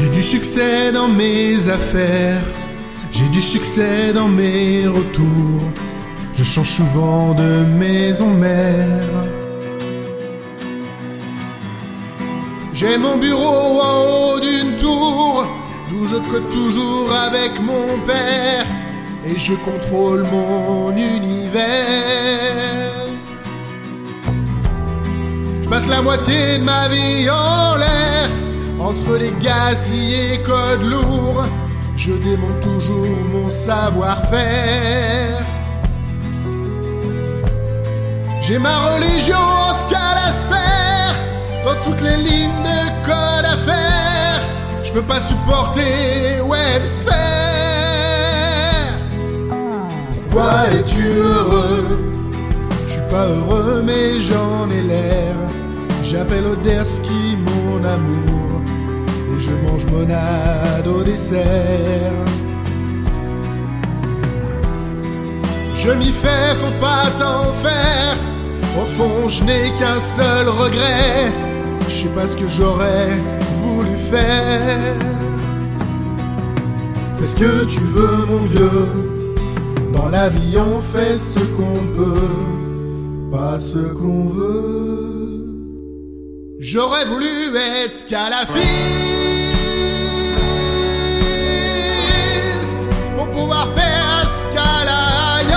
J'ai du succès dans mes affaires, j'ai du succès dans mes retours. Je change souvent de maison mère. J'ai mon bureau en haut d'une tour, d'où je code toujours avec mon père, et je contrôle mon univers. Je passe la moitié de ma vie en l'air, entre les gaziers et codes lourds, je démonte toujours mon savoir-faire. J'ai ma religion en scalasphère, dans toutes les lignes de code à faire. Je peux pas supporter WebSphere. Pourquoi es-tu heureux? Je suis pas heureux, mais j'en ai l'air. J'appelle Oderski mon amour, et je mange monade au dessert. Je m'y fais, faut pas t'en faire. Au fond, je n'ai qu'un seul regret. Je sais pas ce que j'aurais voulu faire. Fais ce que tu veux, mon vieux. Dans la vie, on fait ce qu'on peut, pas ce qu'on veut. J'aurais voulu être scalafiste pour pouvoir faire l'ailleurs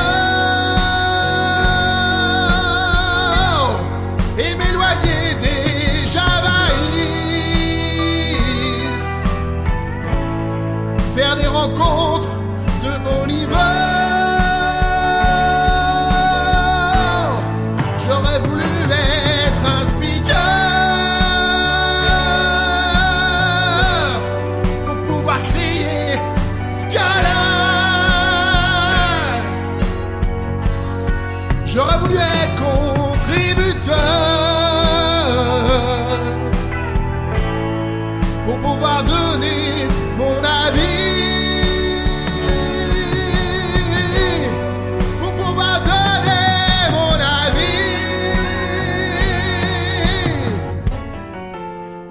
et m'éloigner des javaïstes. Faire des rencontres de bon niveau.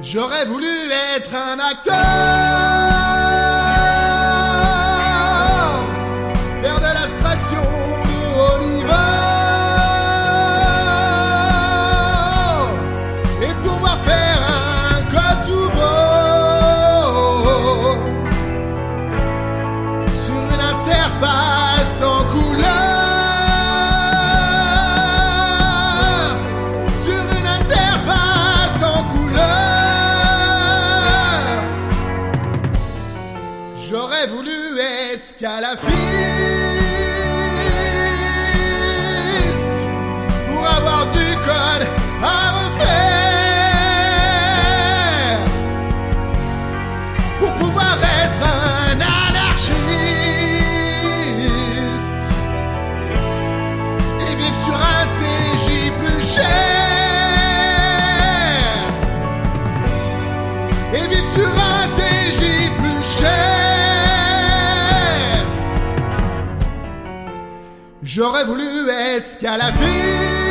J'aurais voulu être un acteur. Voulu être scalafiste J'aurais voulu être scalafiste